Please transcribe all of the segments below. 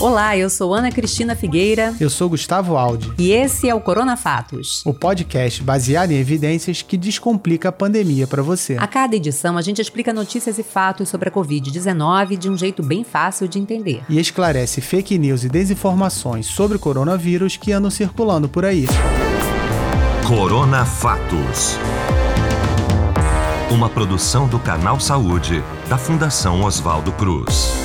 Olá, eu sou Ana Cristina Figueira. Eu sou Gustavo Aldi. E esse é o Corona Fatos, o podcast baseado em evidências que descomplica a pandemia para você. A cada edição a gente explica notícias e fatos sobre a Covid-19 de um jeito bem fácil de entender. E esclarece fake news e desinformações sobre o coronavírus que andam circulando por aí. Corona Fatos. Uma produção do Canal Saúde, da Fundação Oswaldo Cruz.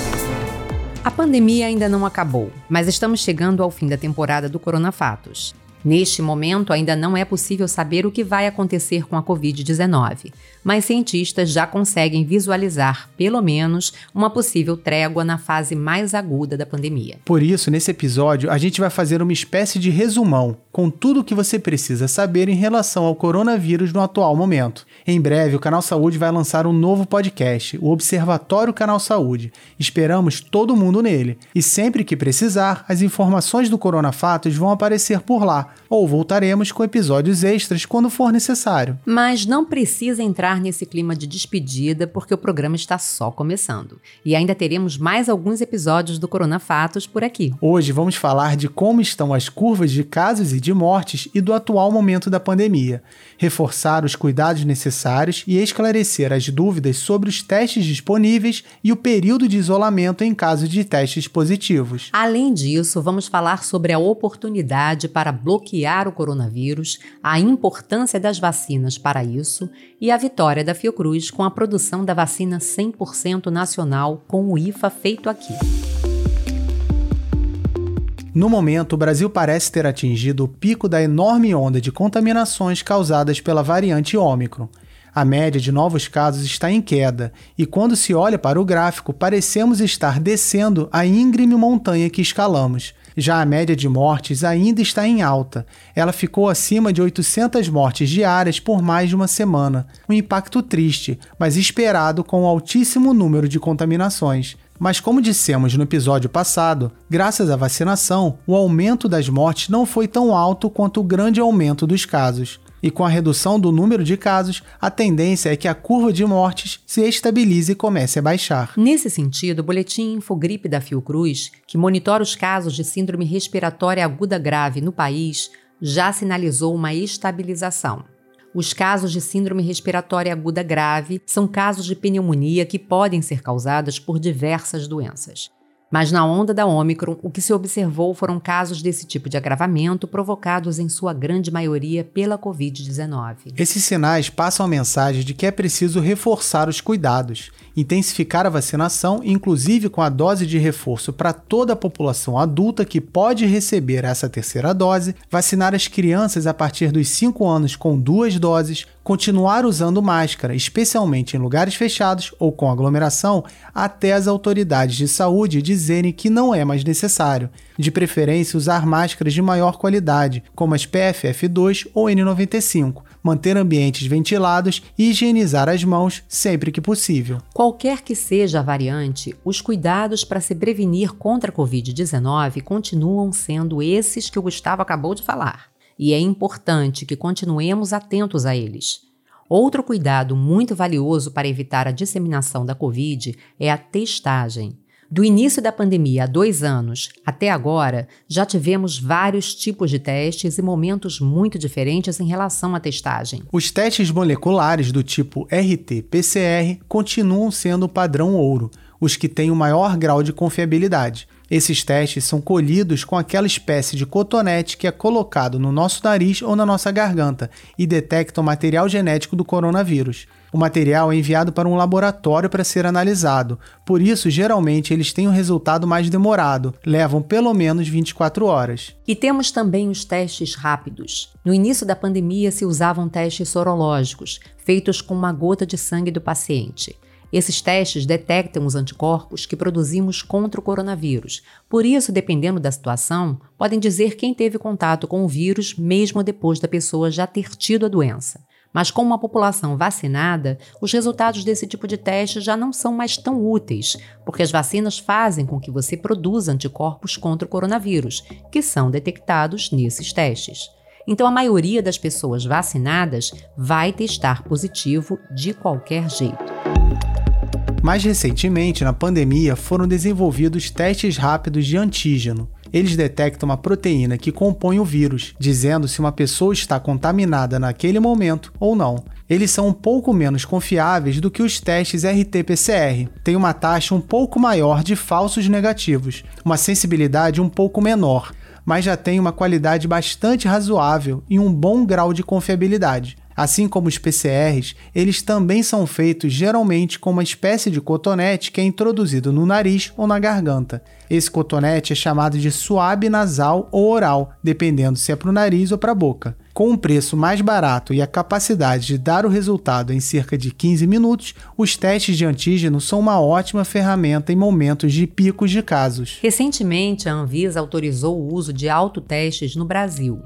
A pandemia ainda não acabou, mas estamos chegando ao fim da temporada do Coronafatos. Neste momento, ainda não é possível saber o que vai acontecer com a Covid-19, mas cientistas já conseguem visualizar, pelo menos, uma possível trégua na fase mais aguda da pandemia. Por isso, nesse episódio, a gente vai fazer uma espécie de resumão com tudo o que você precisa saber em relação ao coronavírus no atual momento. Em breve, o Canal Saúde vai lançar um novo podcast, o Observatório Canal Saúde. Esperamos todo mundo nele. E sempre que precisar, as informações do Coronafatos vão aparecer por lá ou voltaremos com episódios extras quando for necessário. Mas não precisa entrar nesse clima de despedida, porque o programa está só começando. E ainda teremos mais alguns episódios do Corona Fatos por aqui. Hoje vamos falar de como estão as curvas de casos e de mortes e do atual momento da pandemia, reforçar os cuidados necessários e esclarecer as dúvidas sobre os testes disponíveis e o período de isolamento em caso de testes positivos. Além disso, vamos falar sobre a oportunidade para bloquear bloquear o coronavírus, a importância das vacinas para isso e a vitória da Fiocruz com a produção da vacina 100% nacional com o IFA feito aqui. No momento, o Brasil parece ter atingido o pico da enorme onda de contaminações causadas pela variante Ômicron. A média de novos casos está em queda, e quando se olha para o gráfico, parecemos estar descendo a íngreme montanha que escalamos. Já a média de mortes ainda está em alta. Ela ficou acima de 800 mortes diárias por mais de uma semana. Um impacto triste, mas esperado com o altíssimo número de contaminações. Mas, como dissemos no episódio passado, graças à vacinação, o aumento das mortes não foi tão alto quanto o grande aumento dos casos e com a redução do número de casos, a tendência é que a curva de mortes se estabilize e comece a baixar. Nesse sentido, o boletim Infogripe da Fiocruz, que monitora os casos de síndrome respiratória aguda grave no país, já sinalizou uma estabilização. Os casos de síndrome respiratória aguda grave são casos de pneumonia que podem ser causadas por diversas doenças. Mas na onda da Omicron, o que se observou foram casos desse tipo de agravamento provocados em sua grande maioria pela Covid-19. Esses sinais passam a mensagem de que é preciso reforçar os cuidados intensificar a vacinação, inclusive com a dose de reforço para toda a população adulta que pode receber essa terceira dose, vacinar as crianças a partir dos 5 anos com duas doses, continuar usando máscara, especialmente em lugares fechados ou com aglomeração, até as autoridades de saúde dizerem que não é mais necessário. De preferência, usar máscaras de maior qualidade, como as PFF2 ou N95, manter ambientes ventilados e higienizar as mãos sempre que possível. Qualquer que seja a variante, os cuidados para se prevenir contra a Covid-19 continuam sendo esses que o Gustavo acabou de falar. E é importante que continuemos atentos a eles. Outro cuidado muito valioso para evitar a disseminação da Covid é a testagem. Do início da pandemia há dois anos até agora, já tivemos vários tipos de testes e momentos muito diferentes em relação à testagem. Os testes moleculares do tipo RT-PCR continuam sendo o padrão ouro, os que têm o maior grau de confiabilidade. Esses testes são colhidos com aquela espécie de cotonete que é colocado no nosso nariz ou na nossa garganta e detecta o material genético do coronavírus. O material é enviado para um laboratório para ser analisado, por isso, geralmente, eles têm um resultado mais demorado, levam pelo menos 24 horas. E temos também os testes rápidos. No início da pandemia, se usavam testes sorológicos, feitos com uma gota de sangue do paciente. Esses testes detectam os anticorpos que produzimos contra o coronavírus. Por isso, dependendo da situação, podem dizer quem teve contato com o vírus mesmo depois da pessoa já ter tido a doença. Mas com uma população vacinada, os resultados desse tipo de teste já não são mais tão úteis, porque as vacinas fazem com que você produza anticorpos contra o coronavírus, que são detectados nesses testes. Então, a maioria das pessoas vacinadas vai testar positivo de qualquer jeito. Mais recentemente, na pandemia, foram desenvolvidos testes rápidos de antígeno. Eles detectam uma proteína que compõe o vírus, dizendo se uma pessoa está contaminada naquele momento ou não. Eles são um pouco menos confiáveis do que os testes RT-PCR, têm uma taxa um pouco maior de falsos negativos, uma sensibilidade um pouco menor, mas já têm uma qualidade bastante razoável e um bom grau de confiabilidade. Assim como os PCRs, eles também são feitos geralmente com uma espécie de cotonete que é introduzido no nariz ou na garganta. Esse cotonete é chamado de suave nasal ou oral, dependendo se é para o nariz ou para a boca. Com um preço mais barato e a capacidade de dar o resultado em cerca de 15 minutos, os testes de antígeno são uma ótima ferramenta em momentos de picos de casos. Recentemente, a Anvisa autorizou o uso de autotestes no Brasil.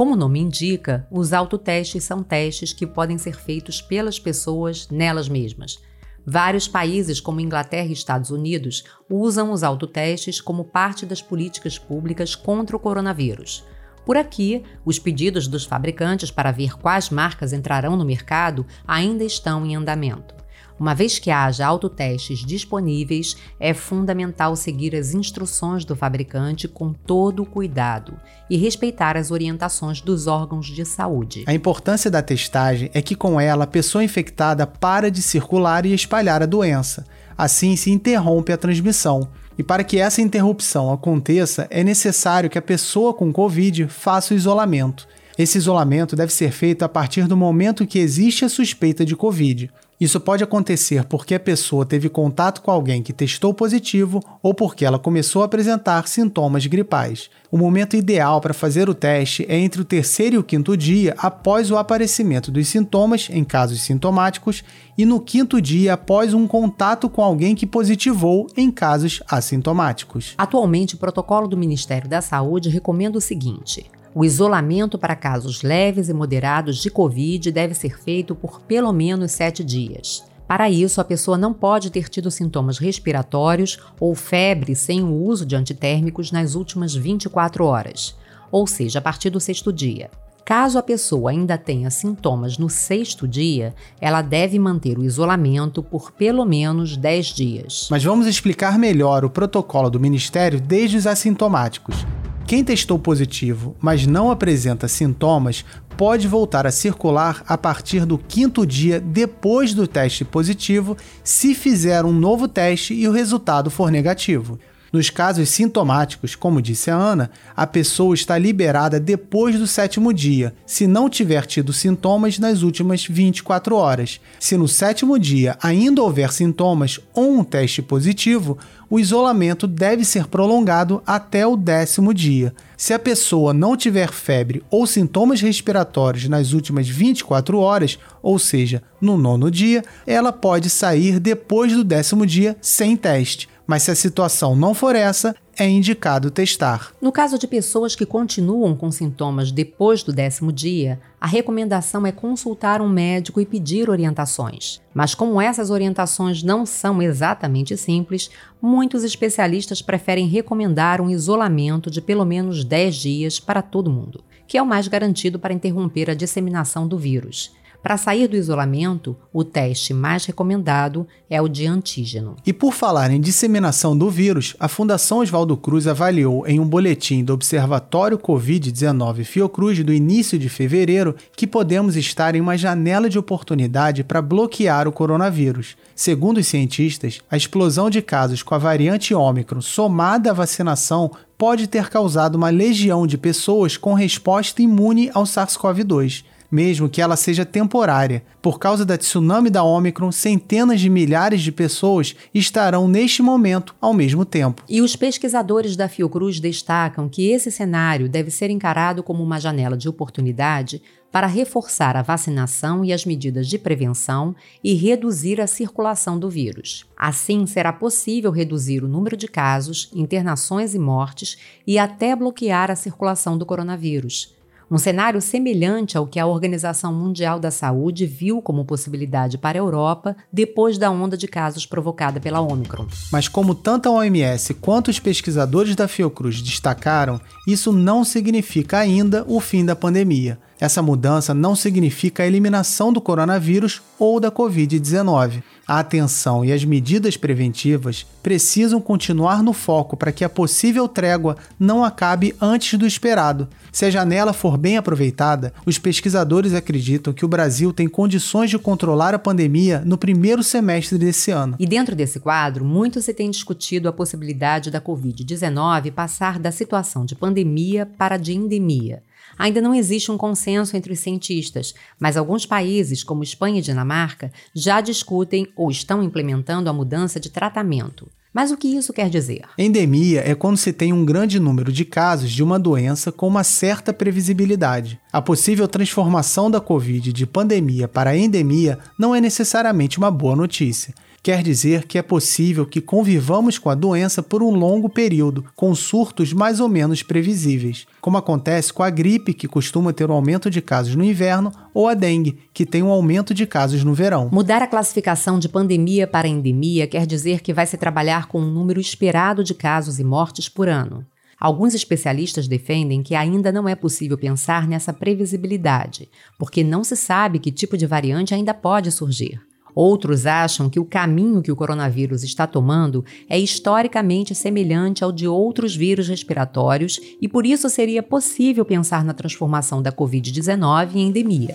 Como o nome indica, os autotestes são testes que podem ser feitos pelas pessoas nelas mesmas. Vários países, como Inglaterra e Estados Unidos, usam os autotestes como parte das políticas públicas contra o coronavírus. Por aqui, os pedidos dos fabricantes para ver quais marcas entrarão no mercado ainda estão em andamento. Uma vez que haja autotestes disponíveis, é fundamental seguir as instruções do fabricante com todo o cuidado e respeitar as orientações dos órgãos de saúde. A importância da testagem é que com ela a pessoa infectada para de circular e espalhar a doença. Assim se interrompe a transmissão. E para que essa interrupção aconteça, é necessário que a pessoa com Covid faça o isolamento. Esse isolamento deve ser feito a partir do momento que existe a suspeita de Covid. Isso pode acontecer porque a pessoa teve contato com alguém que testou positivo ou porque ela começou a apresentar sintomas gripais. O momento ideal para fazer o teste é entre o terceiro e o quinto dia após o aparecimento dos sintomas, em casos sintomáticos, e no quinto dia após um contato com alguém que positivou, em casos assintomáticos. Atualmente, o protocolo do Ministério da Saúde recomenda o seguinte: o isolamento para casos leves e moderados de Covid deve ser feito por pelo menos sete dias. Para isso, a pessoa não pode ter tido sintomas respiratórios ou febre sem o uso de antitérmicos nas últimas 24 horas, ou seja, a partir do sexto dia. Caso a pessoa ainda tenha sintomas no sexto dia, ela deve manter o isolamento por pelo menos 10 dias. Mas vamos explicar melhor o protocolo do Ministério desde os assintomáticos. Quem testou positivo, mas não apresenta sintomas, pode voltar a circular a partir do quinto dia depois do teste positivo, se fizer um novo teste e o resultado for negativo. Nos casos sintomáticos, como disse a Ana, a pessoa está liberada depois do sétimo dia, se não tiver tido sintomas nas últimas 24 horas. Se no sétimo dia ainda houver sintomas ou um teste positivo, o isolamento deve ser prolongado até o décimo dia. Se a pessoa não tiver febre ou sintomas respiratórios nas últimas 24 horas, ou seja, no nono dia, ela pode sair depois do décimo dia sem teste mas se a situação não for essa, é indicado testar. No caso de pessoas que continuam com sintomas depois do décimo dia, a recomendação é consultar um médico e pedir orientações. Mas, como essas orientações não são exatamente simples, muitos especialistas preferem recomendar um isolamento de pelo menos 10 dias para todo mundo, que é o mais garantido para interromper a disseminação do vírus. Para sair do isolamento, o teste mais recomendado é o de antígeno. E por falar em disseminação do vírus, a Fundação Oswaldo Cruz avaliou em um boletim do Observatório Covid-19 Fiocruz do início de fevereiro que podemos estar em uma janela de oportunidade para bloquear o coronavírus. Segundo os cientistas, a explosão de casos com a variante Ômicron somada à vacinação pode ter causado uma legião de pessoas com resposta imune ao SARS-CoV-2 mesmo que ela seja temporária. Por causa da tsunami da Omicron, centenas de milhares de pessoas estarão neste momento ao mesmo tempo. E os pesquisadores da Fiocruz destacam que esse cenário deve ser encarado como uma janela de oportunidade para reforçar a vacinação e as medidas de prevenção e reduzir a circulação do vírus. Assim, será possível reduzir o número de casos, internações e mortes e até bloquear a circulação do coronavírus um cenário semelhante ao que a Organização Mundial da Saúde viu como possibilidade para a Europa depois da onda de casos provocada pela Omicron. Mas como tanto a OMS quanto os pesquisadores da Fiocruz destacaram, isso não significa ainda o fim da pandemia. Essa mudança não significa a eliminação do coronavírus ou da Covid-19. A atenção e as medidas preventivas precisam continuar no foco para que a possível trégua não acabe antes do esperado. Se a janela for bem aproveitada, os pesquisadores acreditam que o Brasil tem condições de controlar a pandemia no primeiro semestre desse ano. E dentro desse quadro, muito se tem discutido a possibilidade da Covid-19 passar da situação de pandemia para de endemia. Ainda não existe um consenso entre os cientistas, mas alguns países, como Espanha e Dinamarca, já discutem ou estão implementando a mudança de tratamento. Mas o que isso quer dizer? Endemia é quando se tem um grande número de casos de uma doença com uma certa previsibilidade. A possível transformação da Covid de pandemia para endemia não é necessariamente uma boa notícia quer dizer que é possível que convivamos com a doença por um longo período, com surtos mais ou menos previsíveis, como acontece com a gripe, que costuma ter um aumento de casos no inverno, ou a dengue, que tem um aumento de casos no verão. Mudar a classificação de pandemia para endemia quer dizer que vai se trabalhar com um número esperado de casos e mortes por ano. Alguns especialistas defendem que ainda não é possível pensar nessa previsibilidade, porque não se sabe que tipo de variante ainda pode surgir. Outros acham que o caminho que o coronavírus está tomando é historicamente semelhante ao de outros vírus respiratórios e por isso seria possível pensar na transformação da Covid-19 em endemia.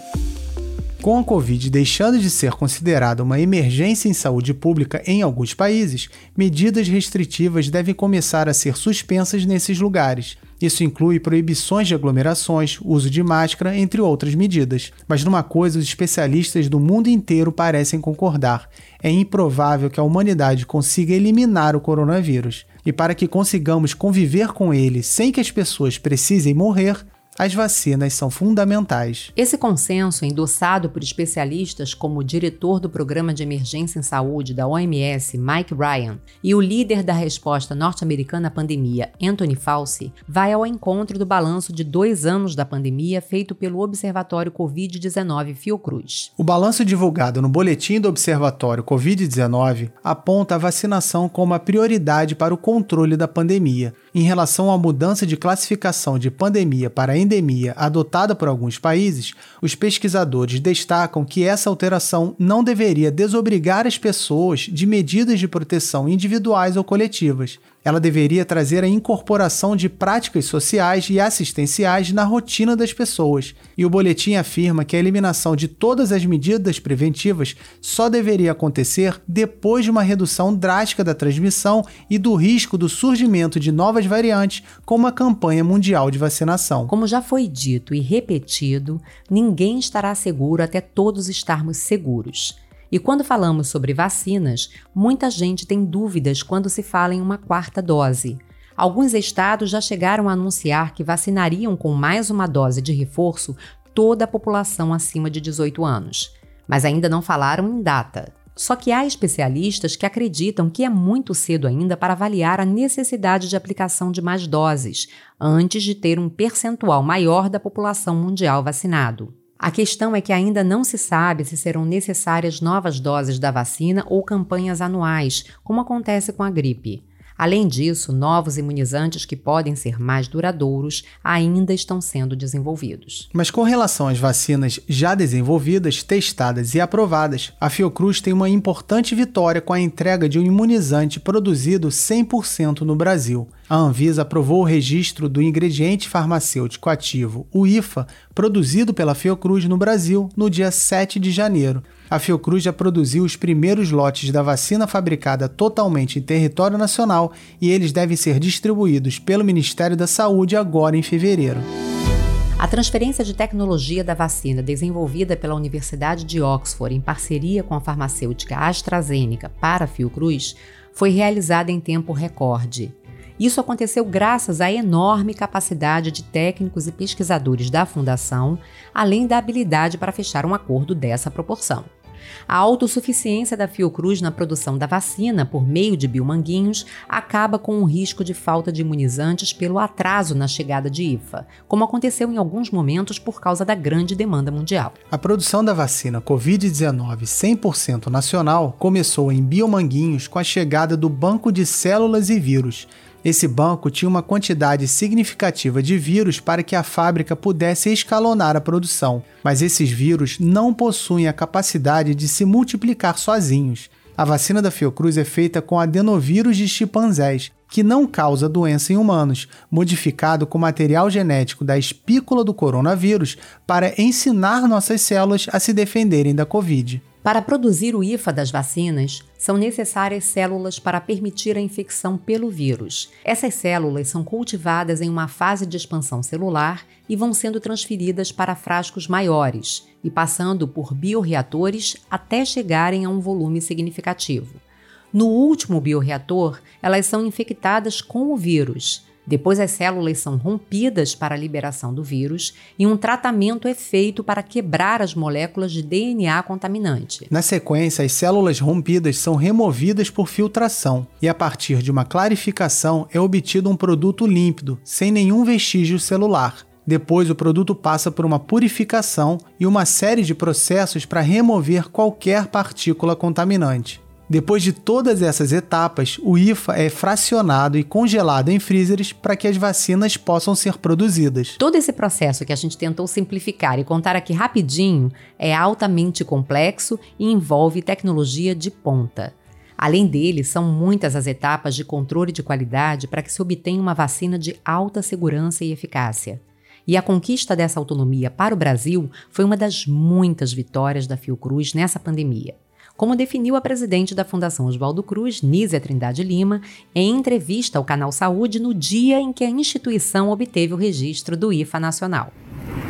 Com a Covid deixando de ser considerada uma emergência em saúde pública em alguns países, medidas restritivas devem começar a ser suspensas nesses lugares. Isso inclui proibições de aglomerações, uso de máscara, entre outras medidas. Mas numa coisa os especialistas do mundo inteiro parecem concordar: é improvável que a humanidade consiga eliminar o coronavírus. E para que consigamos conviver com ele sem que as pessoas precisem morrer, as vacinas são fundamentais. Esse consenso, endossado por especialistas como o diretor do Programa de Emergência em Saúde da OMS, Mike Ryan, e o líder da resposta norte-americana à pandemia, Anthony Fauci, vai ao encontro do balanço de dois anos da pandemia feito pelo Observatório Covid-19 Fiocruz. O balanço divulgado no boletim do Observatório Covid-19 aponta a vacinação como a prioridade para o controle da pandemia. Em relação à mudança de classificação de pandemia para endemia adotada por alguns países, os pesquisadores destacam que essa alteração não deveria desobrigar as pessoas de medidas de proteção individuais ou coletivas, ela deveria trazer a incorporação de práticas sociais e assistenciais na rotina das pessoas. E o boletim afirma que a eliminação de todas as medidas preventivas só deveria acontecer depois de uma redução drástica da transmissão e do risco do surgimento de novas variantes, com uma campanha mundial de vacinação. Como já foi dito e repetido, ninguém estará seguro até todos estarmos seguros. E quando falamos sobre vacinas, muita gente tem dúvidas quando se fala em uma quarta dose. Alguns estados já chegaram a anunciar que vacinariam com mais uma dose de reforço toda a população acima de 18 anos, mas ainda não falaram em data. Só que há especialistas que acreditam que é muito cedo ainda para avaliar a necessidade de aplicação de mais doses, antes de ter um percentual maior da população mundial vacinado. A questão é que ainda não se sabe se serão necessárias novas doses da vacina ou campanhas anuais, como acontece com a gripe. Além disso, novos imunizantes que podem ser mais duradouros ainda estão sendo desenvolvidos. Mas com relação às vacinas já desenvolvidas, testadas e aprovadas, a Fiocruz tem uma importante vitória com a entrega de um imunizante produzido 100% no Brasil. A Anvisa aprovou o registro do ingrediente farmacêutico ativo, o IFA, produzido pela Fiocruz no Brasil no dia 7 de janeiro. A Fiocruz já produziu os primeiros lotes da vacina fabricada totalmente em território nacional e eles devem ser distribuídos pelo Ministério da Saúde agora em fevereiro. A transferência de tecnologia da vacina desenvolvida pela Universidade de Oxford em parceria com a farmacêutica AstraZeneca para a Fiocruz foi realizada em tempo recorde. Isso aconteceu graças à enorme capacidade de técnicos e pesquisadores da Fundação, além da habilidade para fechar um acordo dessa proporção. A autossuficiência da Fiocruz na produção da vacina por meio de biomanguinhos acaba com o risco de falta de imunizantes pelo atraso na chegada de IFA, como aconteceu em alguns momentos por causa da grande demanda mundial. A produção da vacina Covid-19 100% nacional começou em biomanguinhos com a chegada do Banco de Células e Vírus, Esse banco tinha uma quantidade significativa de vírus para que a fábrica pudesse escalonar a produção, mas esses vírus não possuem a capacidade de se multiplicar sozinhos. A vacina da Fiocruz é feita com adenovírus de chimpanzés, que não causa doença em humanos, modificado com material genético da espícula do coronavírus para ensinar nossas células a se defenderem da Covid. Para produzir o IFA das vacinas, são necessárias células para permitir a infecção pelo vírus. Essas células são cultivadas em uma fase de expansão celular e vão sendo transferidas para frascos maiores e passando por bioreatores até chegarem a um volume significativo. No último bioreator, elas são infectadas com o vírus depois, as células são rompidas para a liberação do vírus e um tratamento é feito para quebrar as moléculas de DNA contaminante. Na sequência, as células rompidas são removidas por filtração e, a partir de uma clarificação, é obtido um produto límpido, sem nenhum vestígio celular. Depois, o produto passa por uma purificação e uma série de processos para remover qualquer partícula contaminante. Depois de todas essas etapas, o IFA é fracionado e congelado em freezers para que as vacinas possam ser produzidas. Todo esse processo que a gente tentou simplificar e contar aqui rapidinho é altamente complexo e envolve tecnologia de ponta. Além dele, são muitas as etapas de controle de qualidade para que se obtenha uma vacina de alta segurança e eficácia. E a conquista dessa autonomia para o Brasil foi uma das muitas vitórias da Fiocruz nessa pandemia como definiu a presidente da Fundação Oswaldo Cruz, Nízia Trindade Lima, em entrevista ao canal Saúde no dia em que a instituição obteve o registro do IFA nacional.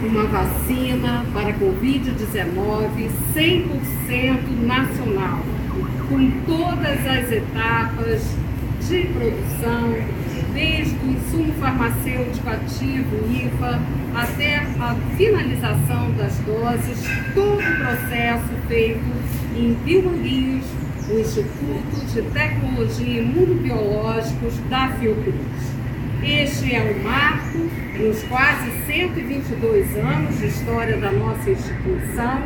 Uma vacina para Covid-19 100% nacional, com todas as etapas de produção, desde o insumo farmacêutico ativo, IFA, até a finalização das doses, todo o processo feito em Biomanguinhos, o Instituto de Tecnologia e Imunobiológicos da Fiocruz. Este é um marco nos quase 122 anos de história da nossa instituição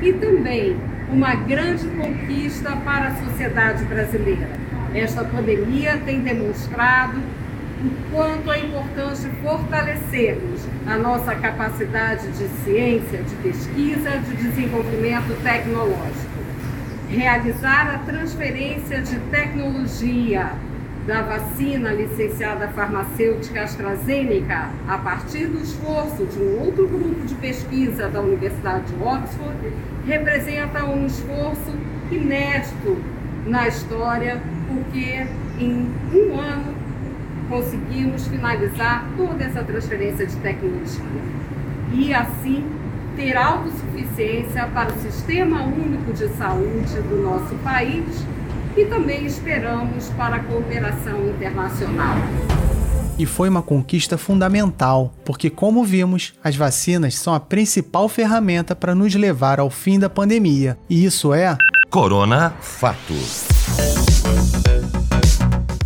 e também uma grande conquista para a sociedade brasileira. Esta pandemia tem demonstrado o quanto é importante fortalecermos a nossa capacidade de ciência, de pesquisa, de desenvolvimento tecnológico. Realizar a transferência de tecnologia da vacina licenciada farmacêutica AstraZeneca a partir do esforço de um outro grupo de pesquisa da Universidade de Oxford representa um esforço inédito na história, porque em um ano conseguimos finalizar toda essa transferência de tecnologia. E assim ter para o sistema único de saúde do nosso país e também esperamos para a cooperação internacional. E foi uma conquista fundamental, porque, como vimos, as vacinas são a principal ferramenta para nos levar ao fim da pandemia. E isso é. Corona Fato.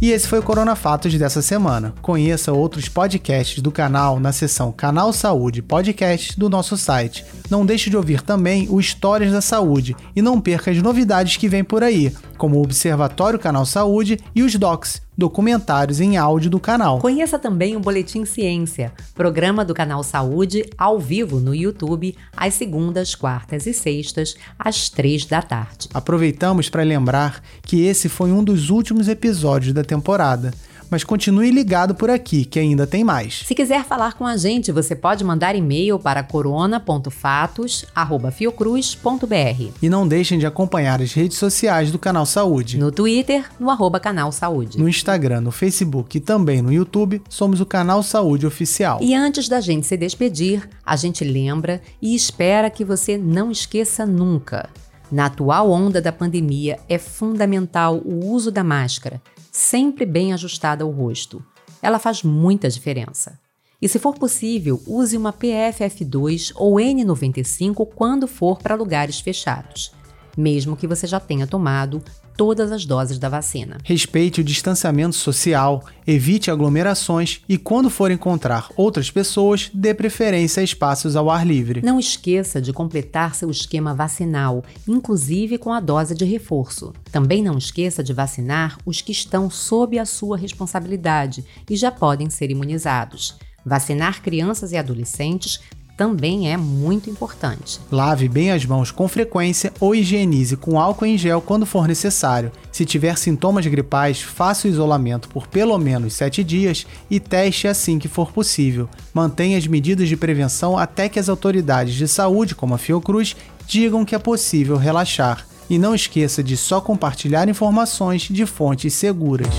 E esse foi o Corona Fatos dessa semana. Conheça outros podcasts do canal na seção Canal Saúde Podcast do nosso site. Não deixe de ouvir também o Histórias da Saúde e não perca as novidades que vem por aí, como o Observatório Canal Saúde e os Docs, documentários em áudio do canal. Conheça também o Boletim Ciência, programa do Canal Saúde ao vivo no YouTube, às segundas, quartas e sextas, às três da tarde. Aproveitamos para lembrar que esse foi um dos últimos episódios da temporada mas continue ligado por aqui, que ainda tem mais. Se quiser falar com a gente, você pode mandar e-mail para corona.fatos@fiocruz.br. E não deixem de acompanhar as redes sociais do Canal Saúde. No Twitter, no arroba Canal Saúde. No Instagram, no Facebook e também no YouTube, somos o Canal Saúde Oficial. E antes da gente se despedir, a gente lembra e espera que você não esqueça nunca. Na atual onda da pandemia, é fundamental o uso da máscara sempre bem ajustada ao rosto. Ela faz muita diferença. E se for possível, use uma PFF2 ou N95 quando for para lugares fechados, mesmo que você já tenha tomado todas as doses da vacina. Respeite o distanciamento social, evite aglomerações e, quando for encontrar outras pessoas, dê preferência a espaços ao ar livre. Não esqueça de completar seu esquema vacinal, inclusive com a dose de reforço. Também não esqueça de vacinar os que estão sob a sua responsabilidade e já podem ser imunizados. Vacinar crianças e adolescentes também é muito importante. Lave bem as mãos com frequência ou higienize com álcool em gel quando for necessário. Se tiver sintomas gripais, faça o isolamento por pelo menos 7 dias e teste assim que for possível. Mantenha as medidas de prevenção até que as autoridades de saúde, como a Fiocruz, digam que é possível relaxar. E não esqueça de só compartilhar informações de fontes seguras.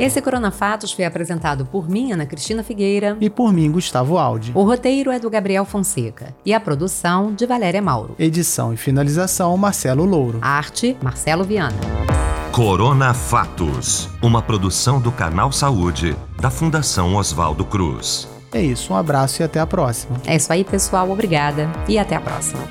Esse Coronafatos foi apresentado por mim, Ana Cristina Figueira. E por mim, Gustavo Aldi. O roteiro é do Gabriel Fonseca. E a produção, de Valéria Mauro. Edição e finalização, Marcelo Louro. arte, Marcelo Viana. Corona Fatos, uma produção do Canal Saúde, da Fundação Oswaldo Cruz. É isso, um abraço e até a próxima. É isso aí, pessoal. Obrigada e até a próxima.